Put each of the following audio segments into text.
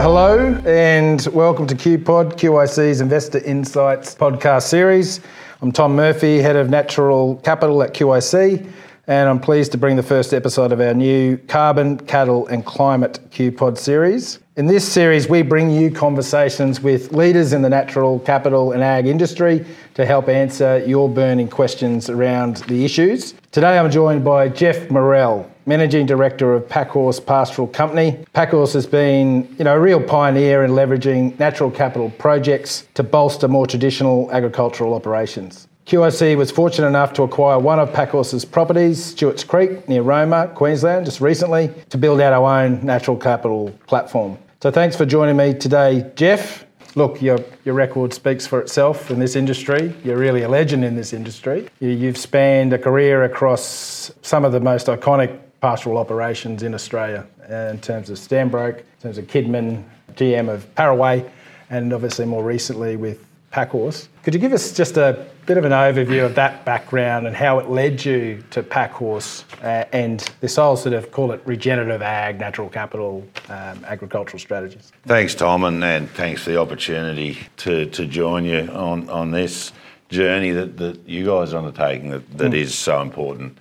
Hello and welcome to QPod, QIC's Investor Insights podcast series. I'm Tom Murphy, Head of Natural Capital at QIC, and I'm pleased to bring the first episode of our new Carbon, Cattle and Climate QPod series. In this series, we bring you conversations with leaders in the natural capital and ag industry to help answer your burning questions around the issues. Today, I'm joined by Geoff Murell, Managing Director of Packhorse Pastoral Company. Packhorse has been, you know, a real pioneer in leveraging natural capital projects to bolster more traditional agricultural operations. QIC was fortunate enough to acquire one of Packhorse's properties, Stewart's Creek, near Roma, Queensland, just recently, to build out our own natural capital platform. So thanks for joining me today, Geoff. Look, your, your record speaks for itself in this industry. You're really a legend in this industry. You, you've spanned a career across some of the most iconic pastoral operations in Australia in terms of Stanbroke, in terms of Kidman, GM of Paraway, and obviously more recently with Packhorse. Could you give us just a bit of an overview of that background and how it led you to Packhorse uh, and this whole sort of call it regenerative ag, natural capital, um, agricultural strategies? Thanks, Tom, and, and thanks for the opportunity to, to join you on, on this journey that, that you guys are undertaking that, that mm. is so important.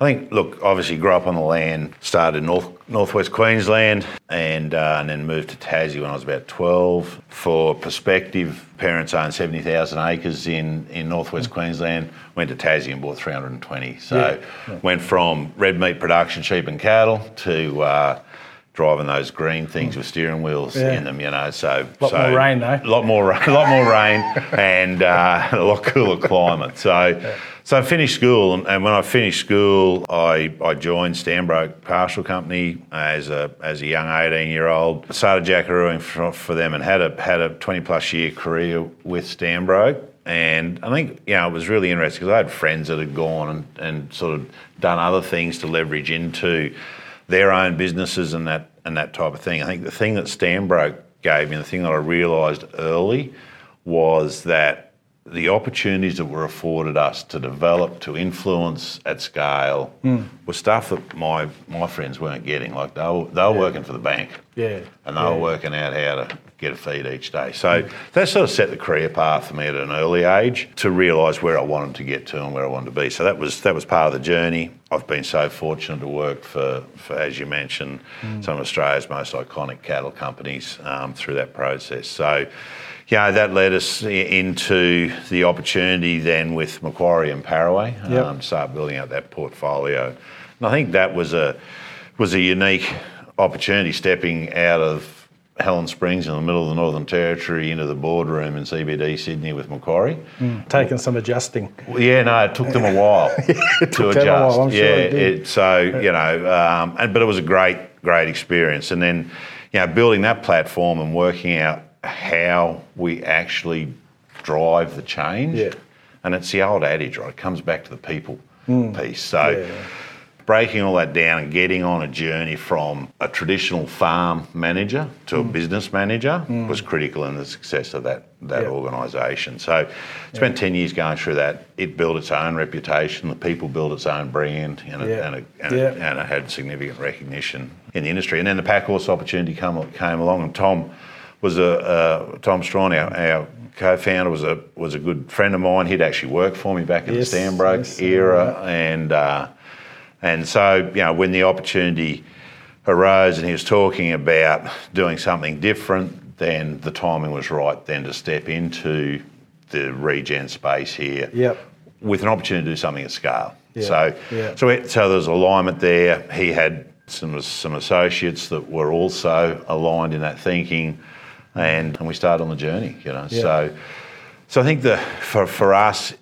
I think, look, obviously grew up on the land, started in north northwest Queensland, and uh, and then moved to Tassie when I was about 12. For perspective, parents owned 70,000 acres in, in northwest. Queensland. Went to Tassie and bought 320. So yeah. Yeah. went from red meat production, sheep and cattle, to uh, driving those green things with steering wheels yeah. in them, you know. So a lot so, more rain though. A lot more a lot more rain, and uh, a lot cooler climate. So. So I finished school, and, and, when I finished school, I, I joined Stanbroke Pastoral Company as a as a young 18 year old. Started jackarooing for, for them, and had a had a 20 plus year career with Stanbroke. And I think you know it was really interesting because I had friends that had gone and, and sort of done other things to leverage into their own businesses and that and that type of thing. I think the thing that Stanbroke gave me, the thing that I realised early, was that the opportunities that were afforded us to develop, to influence at scale, mm. was stuff that my my friends weren't getting. Like they were, they were yeah. working for the bank, yeah, and they yeah. were working out how to get a feed each day. So mm. that sort of set the career path for me at an early age to realise where I wanted to get to and where I wanted to be. So that was that was part of the journey. I've been so fortunate to work for, for as you mentioned, mm. some of Australia's most iconic cattle companies um, through that process. So yeah, that led us into the opportunity then with Macquarie and Paraway yep. um, to start building out that portfolio. And I think that was a was a unique opportunity stepping out of Helen Springs in the middle of the Northern Territory into the boardroom in CBD Sydney with Macquarie. Mm, taking some adjusting. Well, yeah, no, it took them a while to adjust. While, yeah, sure it it, so you know, um, and but it was a great, great experience. And then, you know, building that platform and working out how we actually drive the change. Yeah. And it's the old adage, right? It comes back to the people mm. piece. So yeah. breaking all that down and getting on a journey from a traditional farm manager to mm. a business manager mm. was critical in the success of that that yeah. organisation. So spent. 10 years going through that. It built its own reputation, the people built its own brand, and it, and, it, and, it, and it had significant recognition in the industry. And then the Packhorse opportunity come, came along, and Tom was a uh, Tom Strawn, our, our, co-founder, was a was a good friend of mine. He'd actually worked for me back in yes, the Stanbroke yes, era, and uh, and so you know when the opportunity arose and he was talking about doing something different, then the timing was right then to step into the regen space here. Yep. With an opportunity to do something at scale. So, so, it, so there was alignment there. He had some some associates that were also aligned in that thinking and, and we started on the journey, you know. Yeah. So, so I think the for, for us,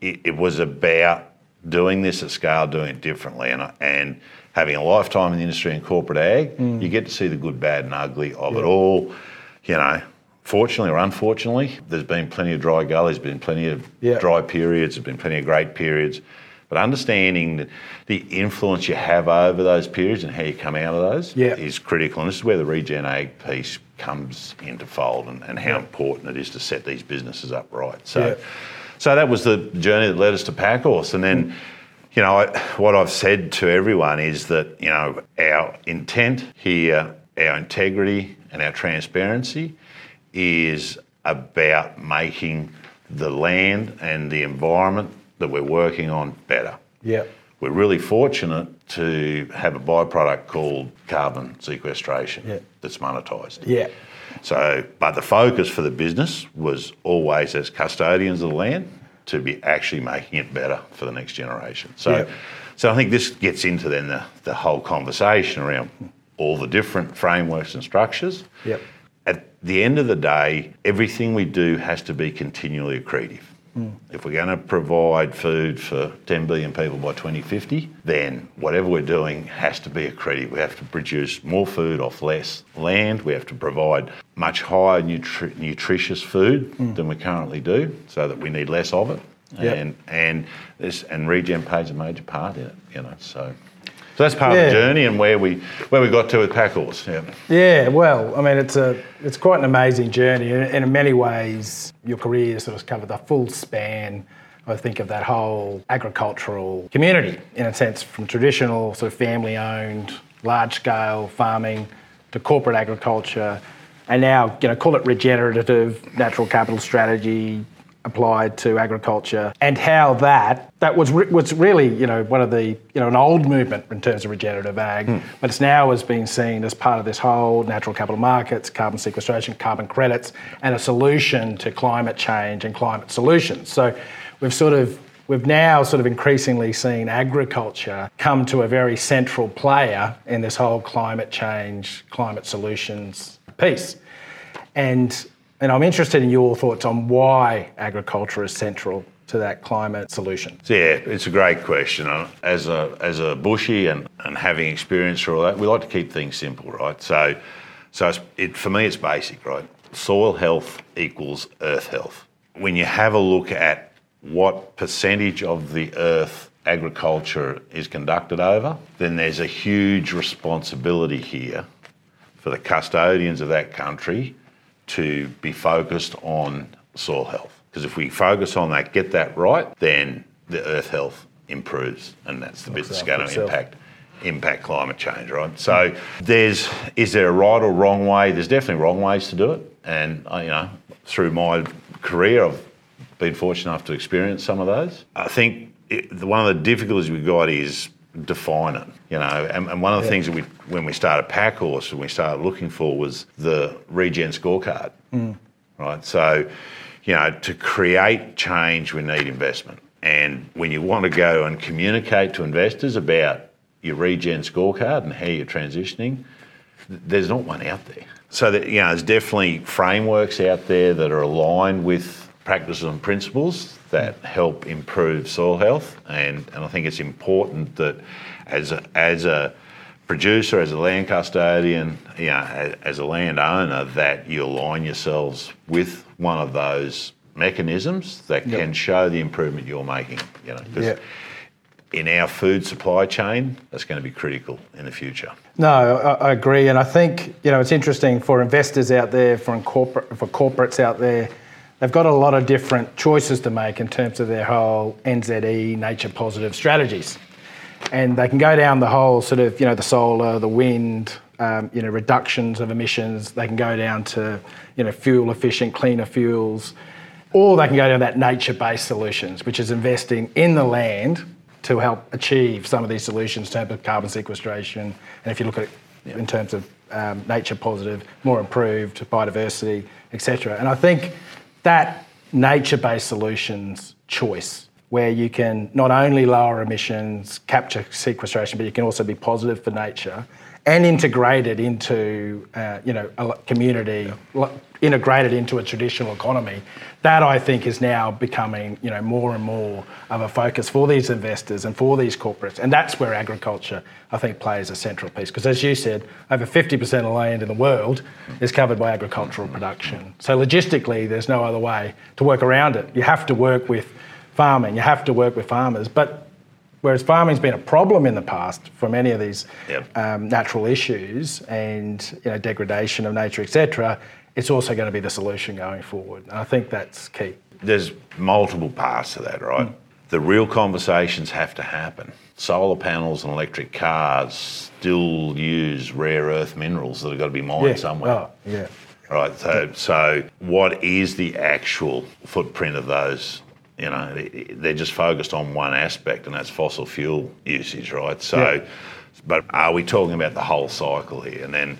it, it, was about doing this at scale, doing it differently, and and having a lifetime in the industry and corporate ag, mm. you get to see the good, bad, and ugly of yeah. it all. You know, fortunately or unfortunately, there's been plenty of dry gullies, been plenty of yeah. dry periods, there's been plenty of great periods. But understanding the influence you have over those periods and how you come out of those yeah. is critical. And this is where the regen ag piece comes into fold and, and how important it is to set these businesses up right. So, yeah. so that was the journey that led us to Packhorse. And then, you know, what I've said to everyone is that, you know, our intent here our integrity and our transparency is about making the land and the environment that we're working on better. Yeah. We're really fortunate to have a byproduct called carbon sequestration Yeah. that's monetised. Yeah. So, but the focus for the business was always as custodians of the land to be actually making it better for the next generation. So, Yeah. so I think this gets into then the, the whole conversation around all the different frameworks and structures. Yep. At the end of the day, everything we do has to be continually accretive. Mm. If we're going to provide food for 10 billion people by 2050, then whatever we're doing has to be accretive. We have to produce more food off less land. We have to provide much higher nutri- nutritious food mm. than we currently do, so that we need less of it. Yep. And and this and regen plays a major part in it. You know, so. So that's part of the journey and where we where we got to with Packhorse. Yeah. Yeah, well, I mean, it's a it's quite an amazing journey, and and in many ways, your career sort of covered the full span. I think of that whole agricultural community, in a sense, from traditional sort of family-owned, large-scale farming to corporate agriculture, and now you know call it regenerative natural capital strategy applied to agriculture, and how that that was re- was really you know one of the you know an old movement in terms of regenerative ag, hmm. but it's now has been seen as part of this whole natural capital markets, carbon sequestration, carbon credits, and a solution to climate change and climate solutions. So we've sort of we've now sort of increasingly seen agriculture come to a very central player in this whole climate change, climate solutions piece. And, and I'm interested in your thoughts on why agriculture is central to that climate solution. So yeah, it's a great question. Uh, As a as a bushy and, and having experience through all that, we like to keep things simple, right? So, so it for me, it's basic, right? Soil health equals earth health. When you have a look at what percentage of the earth agriculture is conducted over, then there's a huge responsibility here for the custodians of that country to be focused on soil health. Because if we focus on that, get that right, then the earth health improves, and that's the bit that's going to impact impact climate change, right? So there's is there a right or wrong way? There's definitely wrong ways to do it, and uh, you know through my career, I've been fortunate enough to experience some of those. I think it, the, one of the difficulties we've got is define it, you know. And, and one of the things that we, when we started Packhorse, when we started looking for was the regen scorecard, mm. right? So, you know, to create change, we need investment. And when you want to go and communicate to investors about your regen scorecard and how you're transitioning, there's not one out there. So that you know, there's definitely frameworks out there that are aligned with practices and principles that help improve soil health, and, and I think it's important that as a, as a producer, as a land custodian, you know, as, as a landowner, that you align yourselves with one of those mechanisms that Yep. can show the improvement you're making. You know, 'cause Yep. in our food supply chain, that's going to be critical in the future. No, I, I agree, and I think you know it's interesting for investors out there, for corporate, for corporates out there. They've got a lot of different choices to make in terms of their whole NZE nature positive strategies, and they can go down the whole sort of you know the solar, the wind, um, you know reductions of emissions. They can go down to you know fuel efficient, cleaner fuels, or they can go down that nature based solutions, which is investing in the land to help achieve some of these solutions in terms of carbon sequestration. And if you look at it in terms of um, nature positive, more improved biodiversity, etc. And I think that nature-based solutions choice, where you can not only lower emissions, capture sequestration, but you can also be positive for nature and integrated into, uh, you know, a community, lo- integrated into a traditional economy. That I think is now becoming, you know, more and more of a focus for these investors and for these corporates. And that's where agriculture, I think, plays a central piece. Because as you said, over 50% of land in the world is covered by agricultural production. So logistically, there's no other way to work around it. You have to work with farming, you have to work with farmers. But whereas farming's been a problem in the past for many of these Yep. um, natural issues and you know, degradation of nature, etc., it's also going to be the solution going forward. And I think that's key. There's multiple parts to that, right? The real conversations have to happen. solar panels and electric cars still use rare earth minerals that have got to be mined Yeah. somewhere. Oh, yeah. Right. So, so what is the actual footprint of those? You know, they're just focused on one aspect, and that's fossil fuel usage, right? So, Yeah. but are we talking about the whole cycle here? And then,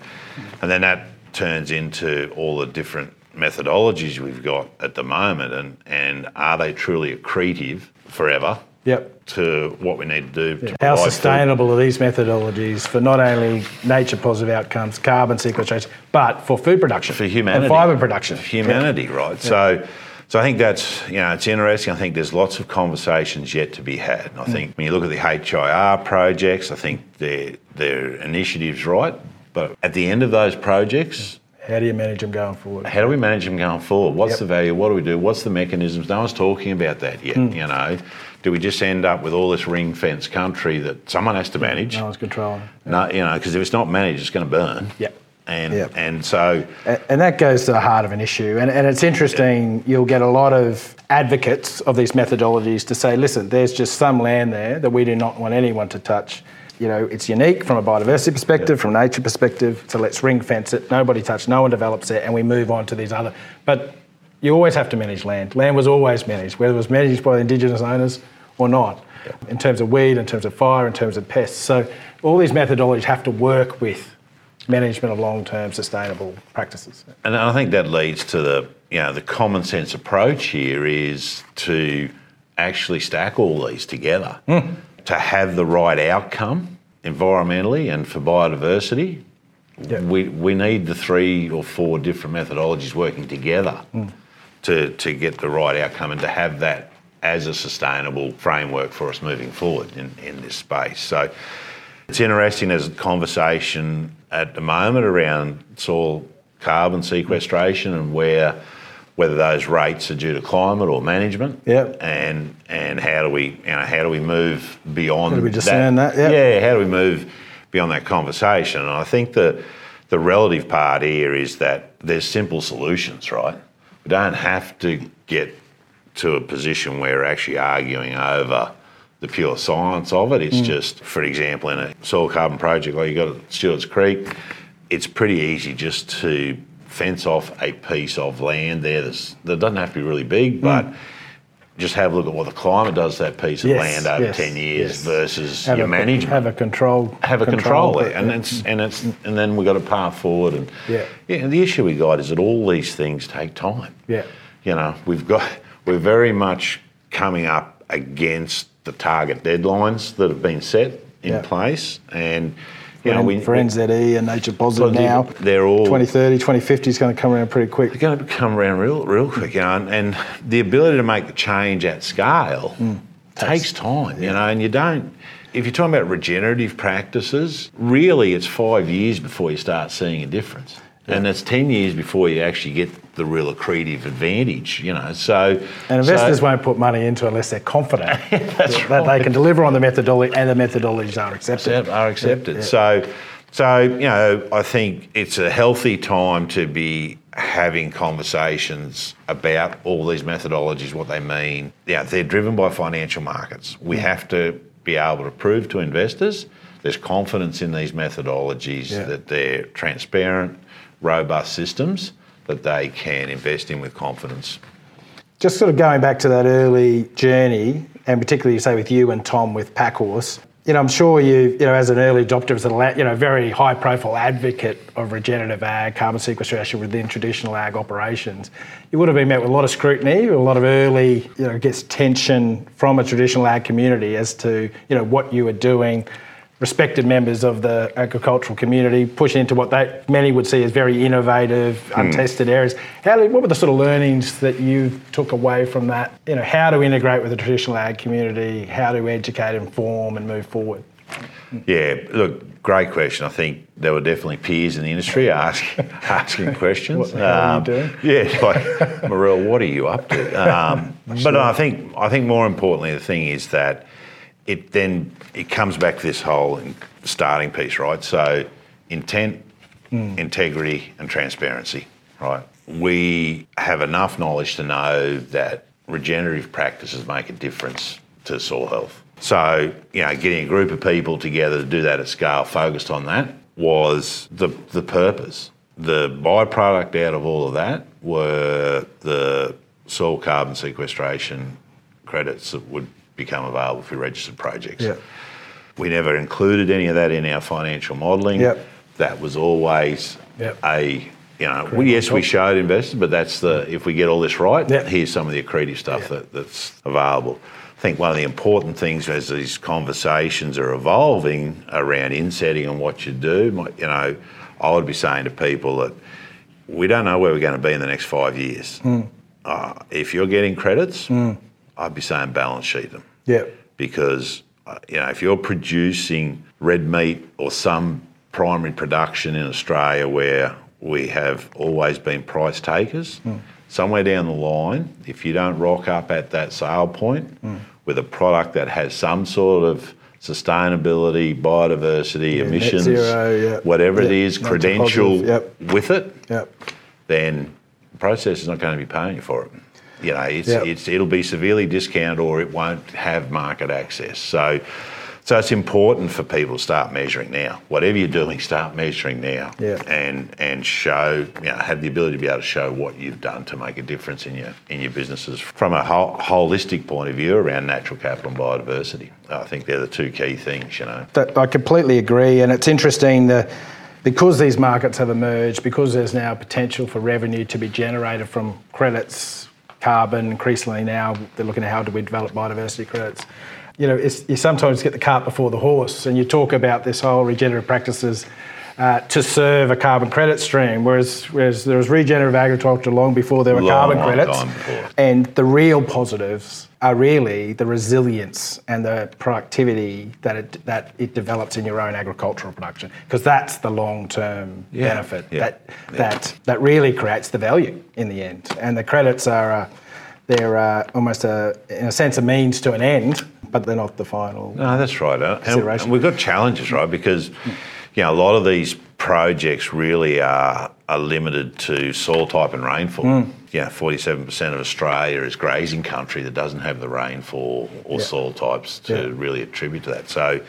and then that turns into all the different methodologies we've got at the moment, and and are they truly accretive forever? Yep. To what we need to do to How provide food? sustainable are these methodologies for not only nature positive outcomes, carbon sequestration, but for food production, for humanity, and fibre production, for humanity, right? So, so I think that's you know it's interesting. I think there's lots of conversations yet to be had. And I Hmm. think when you look at the HIR projects, I think their their initiatives right, but at the end of those projects. How do you manage them going forward? How do we manage them going forward? What's Yep. the value? What do we do? What's the mechanisms? No one's talking about that yet. Hmm. You know, do we just end up with all this ring fence country that someone has to manage? No one's controlling. No, you know, because if it's not managed, it's going to burn. Yep. And Yep. and so A- And that goes to the heart of an issue. And, and it's interesting, you'll get a lot of advocates of these methodologies to say, listen, there's just some land there that we do not want anyone to touch. You know, it's unique from a biodiversity perspective, from a nature perspective, so let's ring fence it, nobody touch, no one develops it, and we move on to these other. But you always have to manage land. Land was always managed, whether it was managed by the Indigenous owners or not, in terms of weed, in terms of fire, in terms of pests. So all these methodologies have to work with management of long-term sustainable practices. And I think that leads to the you know the common sense approach here is to actually stack all these together hmm. to have the right outcome environmentally and for biodiversity. Yeah. We, we need the three or four different methodologies working together hmm. to, to get the right outcome and to have that as a sustainable framework for us moving forward in, in this space. So it's interesting as a conversation at the moment around soil carbon sequestration and where whether those rates are due to climate or management. Yep. And and how do we you know how do we move beyond How do we discern that? Yep. Yeah, how do we move beyond that conversation? And I think the the relative part here is that there's simple solutions, right? We don't have to get to a position where we're actually arguing over the pure science of it. It's Mm. just, for example, in a soil carbon project like you got at Stewart's Creek, it's pretty easy just to fence off a piece of land there that's, that doesn't have to be really big, but just have a look at what the climate does to that piece of Mm. Yes, land over yes, 10 years yes. versus Have your a, management Have a control. have a control, there, and it's and it's and then we've got a path forward. And Yeah. and the issue we got is that all these things take time. Yeah. you know, we've got we're very much coming up against the target deadlines that have been set in Yeah. place, and you know we for NZE and Nature Positive now, they're all 2030, 2050 is going to come around pretty quick. They're going to come around real, real quick, you know, and, and the ability to make the change at scale hmm. takes time, you know, and you don't. If you're talking about regenerative practices, really it's five years before you start seeing a difference. And it's 10 years before you actually get the real accretive advantage, you know. So, And investors so, won't put money into it unless they're confident that, that they can deliver on the methodology and the methodologies are accepted. are accepted. Yeah. So, so you know, I think it's a healthy time to be having conversations about all these methodologies, what they mean. Yeah, they're driven by financial markets. We have to be able to prove to investors there's confidence in these methodologies that they're transparent, robust systems that they can invest in with confidence. Just sort of going back to that early journey, and particularly say with you and Tom with Packhorse, you know, I'm sure you, you know, as an early adopter, as a you know, very high-profile advocate of regenerative ag, carbon sequestration within traditional ag operations, you would have been met with a lot of scrutiny, a lot of early, you know, I guess tension from a traditional ag community as to, you know, what you were doing. Respected members of the agricultural community pushing into what they many would see as very innovative, untested areas. How did, what were the sort of learnings that you took away from that? You know, how to integrate with the traditional ag community, how to educate, inform, and move forward. Yeah, look, great question. I think there were definitely peers in the industry asking asking questions. What the hell are you Um, doing? Yeah, like Murell, what are you up to? Um, but I think I think more importantly, the thing is that it then it comes back to this whole starting piece, right? So intent, hmm. integrity, and transparency, right? We have enough knowledge to know that regenerative practices make a difference to soil health. So, you know, getting a group of people together to do that at scale, focused on that, was the, the purpose. The byproduct out of all of that were the soil carbon sequestration credits that would become available for registered projects. Yeah. We never included any of that in our financial modelling. Yep. That was always Yep. a, you know, we, yes, we showed investors, but that's the, if we get all this right, Yep. here's some of the accretive stuff that, that's available. I think one of the important things as these conversations are evolving around insetting and what you do, you know, I would be saying to people that we don't know where we're going to be in the next five years. Hmm. Uh, if you're getting credits, I'd be saying balance sheet them Yeah. because uh, you know if you're producing red meat or some primary production in Australia where we have always been price takers, somewhere down the line, if you don't rock up at that sale point with a product that has some sort of sustainability, biodiversity, net emissions, zero, yeah. whatever it Yep, is, net credential yep. with it, Yep. then the process is not going to be paying you for it. You know, it's, Yep. it's it'll be severely discounted or it won't have market access. So, so it's important for people to start measuring now. Whatever you're doing, start measuring now, Yeah. and and show you know have the ability to be able to show what you've done to make a difference in your in your businesses from a hol- holistic point of view around natural capital and biodiversity. I think they're the two key things. You know. That, I completely agree, and it's interesting that because these markets have emerged, because there's now potential for revenue to be generated from credits, carbon, increasingly now they're looking at how do we develop biodiversity credits. You know, you sometimes get the cart before the horse, and you talk about this whole regenerative practices uh, to serve a carbon credit stream, whereas, whereas there was regenerative agriculture long before there were Long, carbon long credits. And the real positives are really the resilience and the productivity that it, that it develops in your own agricultural production, because that's the long-term Yeah, benefit yeah, that yeah. that that really creates the value in the end. And the credits are uh, they're uh, almost a in a sense a means to an end, but they're not the final. No, that's right. And, and we've got challenges, right? Because you know a lot of these projects really are are limited to soil type and rainfall. Yeah, forty-seven percent of Australia is grazing country that doesn't have the rainfall or Yeah. soil types to Yeah. really attribute to that. So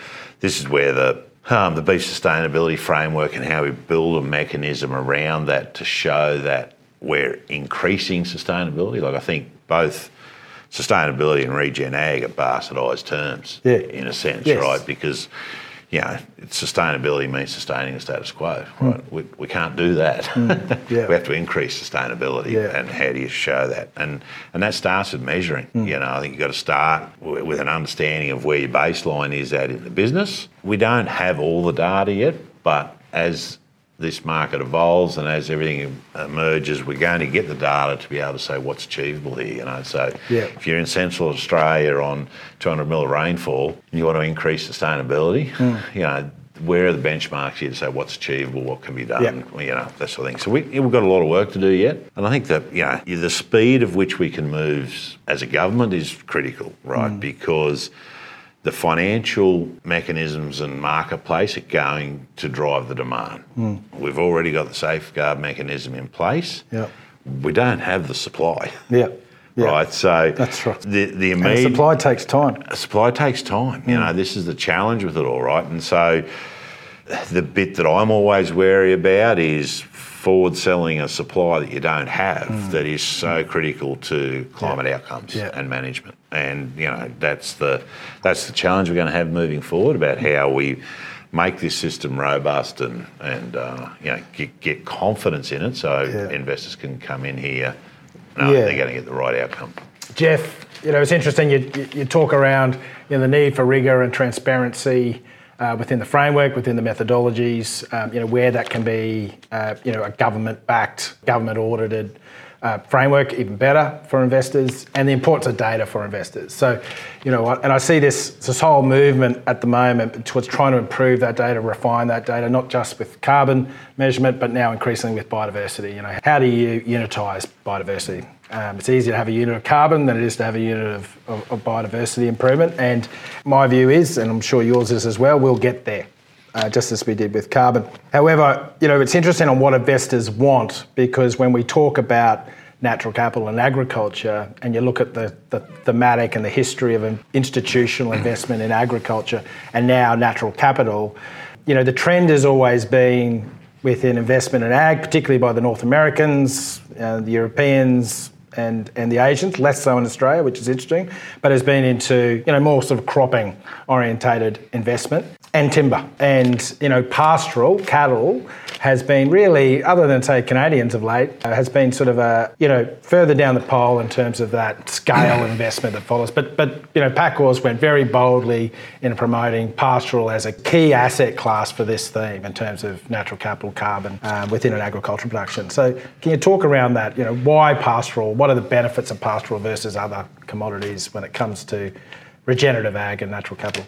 this is where the um, the beef sustainability framework and how we build a mechanism around that to show that we're increasing sustainability. Like I think both sustainability and regen ag are bastardised terms Yeah. in a sense, Yes. right? Because you know, sustainability means sustaining the status quo, right? Hmm. We, we can't do that. Hmm. Yeah. we have to increase sustainability, Yeah. and how do you show that? And and that starts with measuring. Hmm. You know, I think you've got to start with, with an understanding of where your baseline is at in the business. We don't have all the data yet, but as this market evolves and as everything emerges, we're going to get the data to be able to say what's achievable here. You know, so Yeah. if you're in Central Australia on 200 mil of rainfall and you want to increase sustainability, hmm. you know, where are the benchmarks here to say what's achievable, what can be done, Yeah. you know, that sort of thing. So we, we've got a lot of work to do yet. And I think that, you know, the speed of which we can move as a government is critical, right? Hmm. Because the financial mechanisms and marketplace are going to drive the demand. Hmm. We've already got the safeguard mechanism in place. Yeah. We don't have the supply. Yeah. Yeah. Right, so That's right. The the immediate supply takes time. supply takes time. You hmm. know, this is the challenge with it all, right? And so the bit that I'm always wary about is forward selling a supply that you don't have that is so critical to climate outcomes Yeah. and management. And you know, that's the that's the challenge we're going to have moving forward about how we make this system robust and and uh, you know get, get confidence in it so Yeah. investors can come in here knowing Yeah. they're going to get the right outcome. Geoff, you know, it's interesting. You, you, you talk around you know, the need for rigor and transparency uh, within the framework, within the methodologies. Um, you know, where that can be, uh, you know, a government-backed, government-audited uh, framework, even better for investors, and the importance of data for investors. So, you know, and I see this this whole movement at the moment towards trying to improve that data, refine that data, not just with carbon measurement, but now increasingly with biodiversity. You know, how do you unitise biodiversity? Um, it's easier to have a unit of carbon than it is to have a unit of, of, of biodiversity improvement. And my view is, and I'm sure yours is as well, we'll get there, uh, just as we did with carbon. However, you know, it's interesting on what investors want because when we talk about natural capital and agriculture, and you look at the, the thematic and the history of institutional investment in agriculture and now natural capital, you know, the trend has always been within investment in ag, particularly by the North Americans, uh, the Europeans, and, and the Asians, less so in Australia, which is interesting, but has been into you know more sort of cropping orientated investment and timber. And you know pastoral cattle has been really, other than say Canadians of late, uh, has been sort of a you know further down the pole in terms of that scale investment that follows. But but you know Packhorse went very boldly in promoting pastoral as a key asset class for this theme in terms of natural capital carbon um, within an agricultural production. So can you talk around that? You know why pastoral? What are the benefits of pastoral versus other commodities when it comes to regenerative ag and natural capital?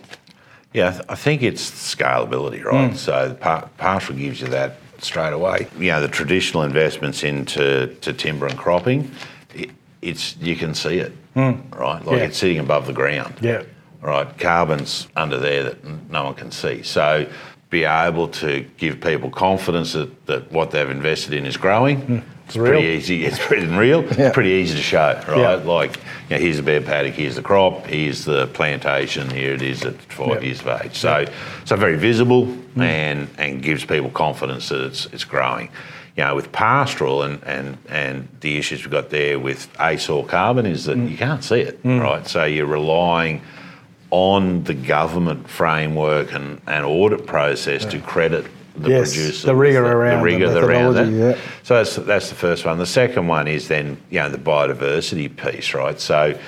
Yeah, I, th- I think it's scalability, right? Mm. So par- pastoral gives you that straight away. You know, the traditional investments into to timber and cropping, it, it's you can see it, mm. right? Like yeah. it's sitting above the ground. Yeah. Right. Carbon's under there that no one can see. So be able to give people confidence that, that what they've invested in is growing. Mm. It's real. pretty easy. It's pretty real. yeah. It's pretty easy to show, right? Yeah. Like, you know, here's the bed paddock, here's the crop, here's the plantation, here it is at five yep. years of age. So, so very visible mm. and and gives people confidence that it's it's growing. You know, with pastoral and and and the issues we've got there with soil carbon is that mm. you can't see it, mm. right? So you're relying on the government framework and, and audit process yeah. to credit the yes, producer. The rigor around the rigor the around that. Yeah. So that's that's the first one. The second one is then you know the biodiversity piece, right? So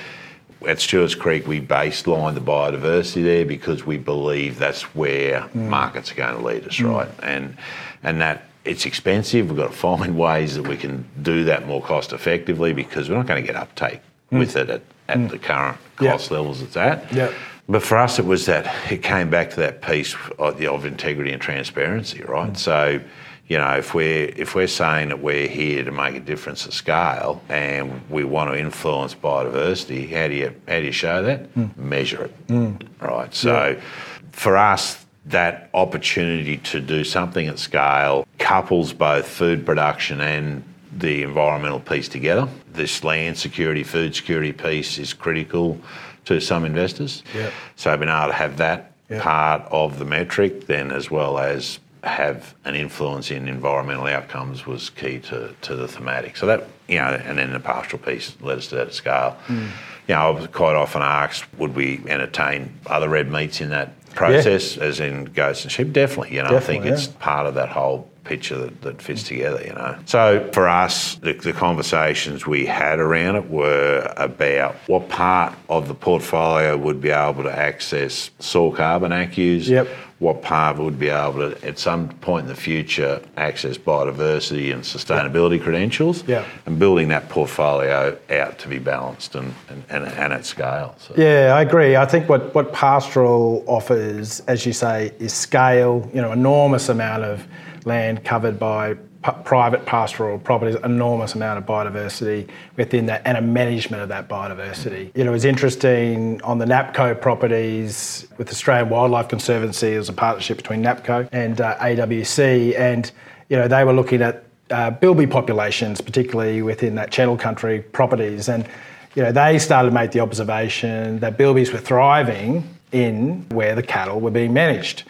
at Stewart's Creek, we baseline the biodiversity there because we believe that's where mm. markets are going to lead us, mm. right? And and that it's expensive. We've got to find ways that we can do that more cost effectively because we're not going to get uptake mm. with it at, at mm. the current cost yep. levels it's at. Yep. But for us, it was that it came back to that piece of, of integrity and transparency, right? Mm. So, you know, if we're if we're saying that we're here to make a difference at scale and we want to influence biodiversity, how do you how do you show that? Mm. Measure it, mm. right? So, yeah. for us, that opportunity to do something at scale couples both food production and the environmental piece together. This land security, food security piece is critical to some investors. Yep. So being able to have that yep. part of the metric, then as well as have an influence in environmental outcomes was key to, to the thematic. So that, you know, and then the pastoral piece led us to that scale. Mm. You know, I was quite often asked, would we entertain other red meats in that process, yeah. as in goats and sheep? Definitely, you know, Definitely, I think yeah. it's part of that whole picture that, that fits together, you know. So for us, the, the, conversations we had around it were about what part of the portfolio would be able to access soil carbon ACCUs, yep. What part would be able to, at some point in the future, access biodiversity and sustainability credentials, yep. and building that portfolio out to be balanced and, and, and, and at scale. So. Yeah, I agree. I think what, what pastoral offers, as you say, is scale, you know, enormous amount of land covered by private pastoral properties, enormous amount of biodiversity within that, and a management of that biodiversity. You know, it was interesting on the NAPCO properties with Australian Wildlife Conservancy. It was a partnership between NAPCO and uh, AWC, and you know they were looking at uh, bilby populations, particularly within that Channel Country properties, and you know they started to make the observation that bilbies were thriving in where the cattle were being managed.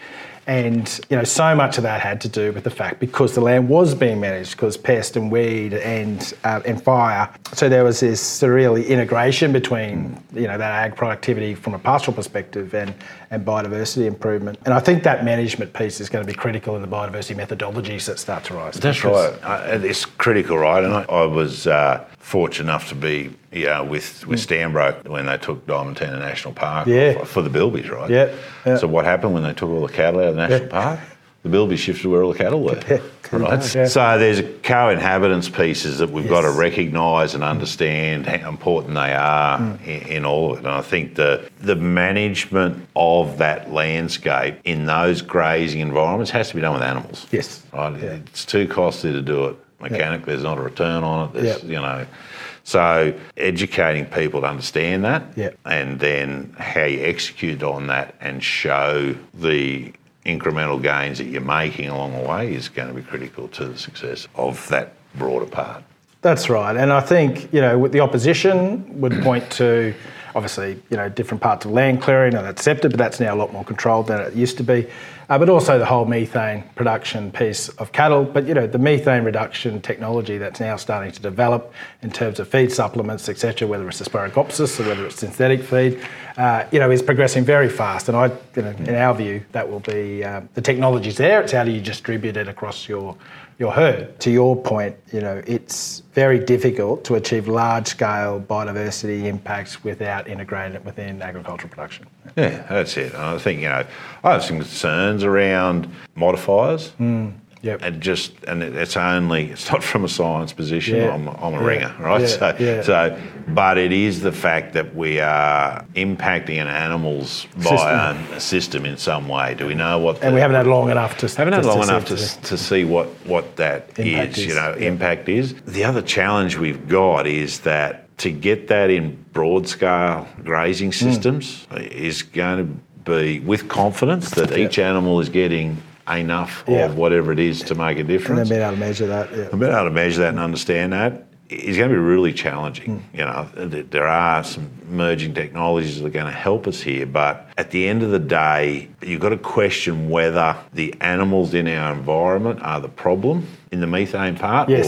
And you know, so much of that had to do with the fact because the land was being managed, because pest and weed and uh, and fire. So there was this really integration between you know that ag productivity from a pastoral perspective and and biodiversity improvement. And I think that management piece is going to be critical in the biodiversity methodologies that start to rise. That's right. Uh, it's critical, right? And I, I was uh, fortunate enough to be yeah, with with mm. Stanbroke when they took Diamond Diamantina National Park yeah. for the bilbies, right? Yeah, yeah. So what happened when they took all the cattle out of the national yeah. park? The bilbies shifted where all the cattle were. Yeah. Right. Yeah. So there's co-inhabitants pieces that we've yes. got to recognise and understand how important they are mm. in, in, all of it. And I think the the management of that landscape in those grazing environments has to be done with animals. Yes. Right. It's too costly to do it mechanically. There's not a return on it. There's, you know. So educating people to understand that, and then how you execute on that and show the incremental gains that you're making along the way is going to be critical to the success of that broader part. That's right. And I think, you know, with the opposition would point to obviously, you know, different parts of land clearing and SEPTA, but that's now a lot more controlled than it used to be. Uh, but also the whole methane production piece of cattle. But, you know, the methane reduction technology that's now starting to develop in terms of feed supplements, etc., whether it's asparagopsis or whether it's synthetic feed, uh, you know, is progressing very fast. And I, you know, in our view, that will be, uh, the technology's there. It's how do you distribute it across your your herd. To your point, you know, it's very difficult to achieve large scale biodiversity impacts without integrating it within agricultural production. Yeah, that's it. I think, you know, I have some concerns around modifiers. Mm. Yep. And just and it's only it's not from a science position. Yeah. I'm, I'm a Yeah. ringer, right? Yeah. So Yeah. so, but it is the fact that we are impacting an animal's biome system in some way. Do we know what? And we haven't had long enough to haven't had long to- enough to- to, to see what, what that Impact is, is, you know, impact is. The other challenge we've got is that to get that in broad scale grazing Hmm. systems is going to be with confidence that each animal is getting enough Yeah. of whatever it is to make a and then difference. being able to measure that. Yeah. And being able to measure that and understand that is going to be really challenging. Hmm. You know, there are some emerging technologies that are going to help us here, but at the end of the day, you've got to question whether the animals in our environment are the problem in the methane part, Yes,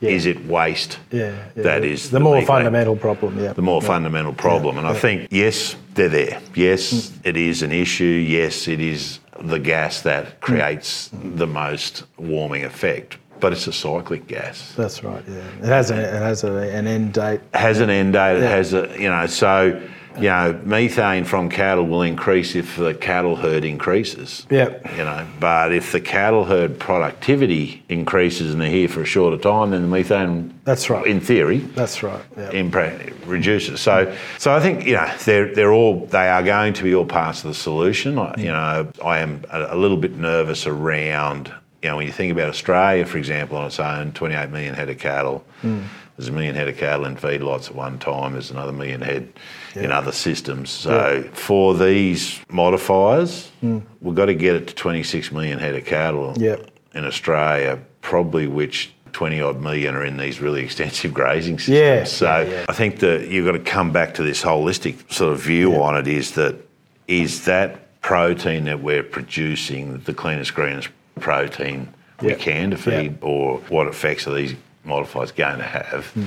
or yeah. is it waste? Yeah, yeah. That the, the, more fundamental problem. Yeah, the more fundamental problem. and I think, yes, they're there. Yes, it is an issue. Yes, it is the gas that mm. creates the most warming effect. But it's a cyclic gas. That's right. Yeah, it has an, it has a, an end date. Has an end date. It has a, you know, so, you know, methane from cattle will increase if the cattle herd increases. Yeah. You know, but if the cattle herd productivity increases and they're here for a shorter time, then the methane, That's right. in theory, That's right. Yeah. impre- reduces. So, so I think you know they're they're all they are going to be all parts of the solution. I, you know, I am a, a little bit nervous around you know when you think about Australia, for example, on its own, 28 million head of cattle. Hmm. There's a million head of cattle in feedlots at one time. There's another million head in other systems. So for these modifiers, we've got to get it to 26 million head of cattle Yep. in Australia, probably which 20 odd million are in these really extensive grazing systems. Yeah, So yeah, yeah. I think that you've got to come back to this holistic sort of view on it is that is that protein that we're producing the cleanest, greenest protein we can to feed, or what effects are these modifiers going to have? Hmm.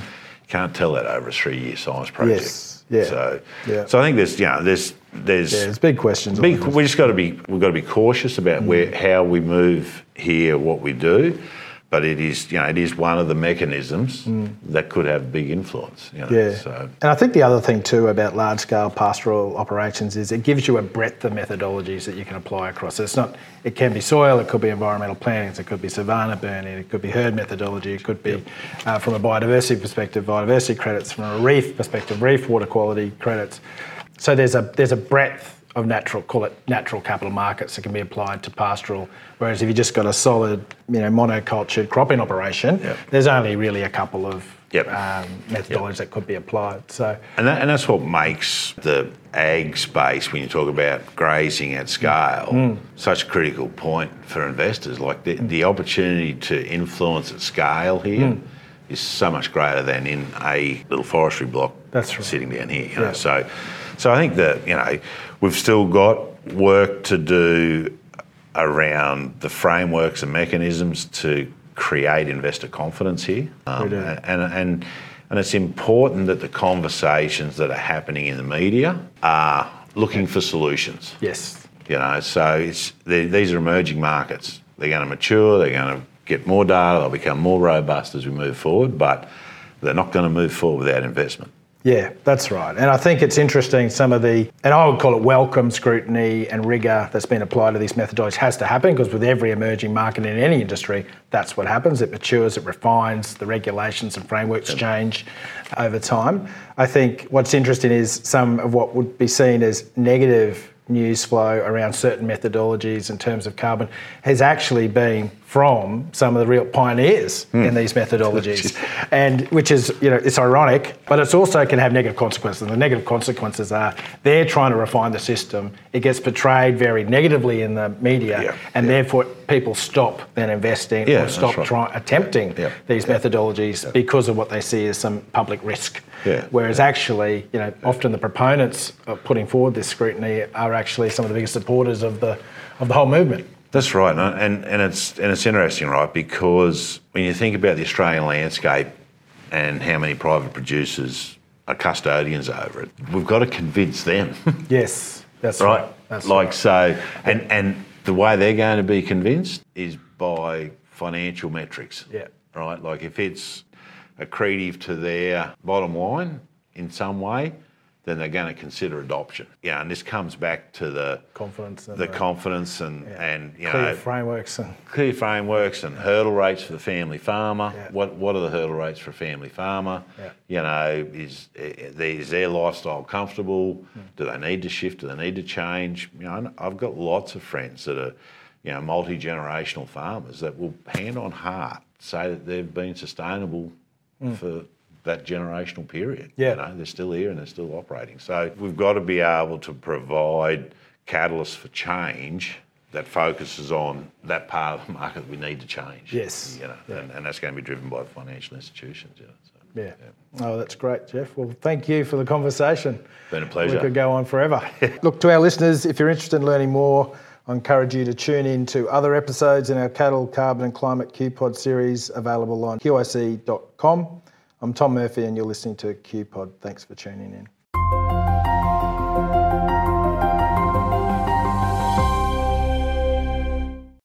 Can't tell that over a three-year science project. Yes, yeah, So, yeah. so I think there's, you know, there's, there's, Yeah, there's big questions. it. we just got to be we've got to be cautious about where hmm. how we move here, what we do. But it is you know it is one of the mechanisms that could have big influence. You know, Yeah. So And I think the other thing too about large scale pastoral operations is it gives you a breadth of methodologies that you can apply across. So It's not it can be soil, it could be environmental plantings, it could be savanna burning, it could be herd methodology, it could be uh, from a biodiversity perspective, biodiversity credits, from a reef perspective, reef water quality credits. So there's a there's a breadth of natural, call it natural capital markets that can be applied to pastoral. Whereas if you've just got a solid, you know, monocultured cropping operation, Yep. there's only really a couple of Yep. um, methodologies that could be applied. So and that, and that's what makes the ag space when you talk about grazing at scale such a critical point for investors. Like the, the opportunity to influence at scale here is so much greater than in a little forestry block That's right. sitting down here. You know? Yeah. So, so I think that you know we've still got work to do around the frameworks and mechanisms to create investor confidence here. Um, do. and, and, and it's important that the conversations that are happening in the media are looking for solutions. yes, You know, so it's these are emerging markets. They're going to mature. They're going to get more data. They'll become more robust as we move forward. But they're not going to move forward without investment. Yeah, that's right. And I think it's interesting some of the, and I would call it welcome scrutiny and rigour that's been applied to these methodologies has to happen because with every emerging market in any industry, that's what happens. It matures, it refines, the regulations and frameworks change over time. I think what's interesting is some of what would be seen as negative news flow around certain methodologies in terms of carbon has actually been from some of the real pioneers hmm. in these methodologies. And which is you know it's ironic but it's also can have negative consequences. And the negative consequences are they're trying to refine the system. It gets portrayed very negatively in the media Yeah, and yeah. therefore people stop then investing Yeah, or stop right. try, attempting these methodologies because of what they see as some public risk Yeah. whereas actually you know often the proponents of putting forward this scrutiny are actually some of the biggest supporters of the of the whole movement That's right, and and, it's and it's interesting, right? Because when you think about the Australian landscape and how many private producers are custodians over it, we've got to convince them, yes that's right, right? That's like so, and and the way they're going to be convinced is by financial metrics. Yeah. Right. Like if it's accretive to their bottom line in some way, then they're going to consider adoption. Yeah, and this comes back to the confidence and the confidence and and you clear know frameworks and clear frameworks and hurdle rates for the family farmer. Yeah. What what are the hurdle rates for a family farmer? Yeah. You know, is is their lifestyle comfortable? Hmm. Do they need to shift? Do they need to change? You know, I've got lots of friends that are, you know, multi generational farmers that will hand on heart say that they've been sustainable Mm. for that generational period. Yeah. You know, they're still here and they're still operating. So we've got to be able to provide catalysts for change that focuses on that part of the market that we need to change. Yes. You know, Yeah. and, and that's going to be driven by financial institutions. You know, so. Yeah. Oh, that's great, Geoff. Well, thank you for the conversation. Been a pleasure. We could go on forever. Look, to our listeners, if you're interested in learning more, I encourage you to tune in to other episodes in our Cattle, Carbon and Climate QPod series available on QIC.com. I'm Tom Murphy and you're listening to QPod. Thanks for tuning in.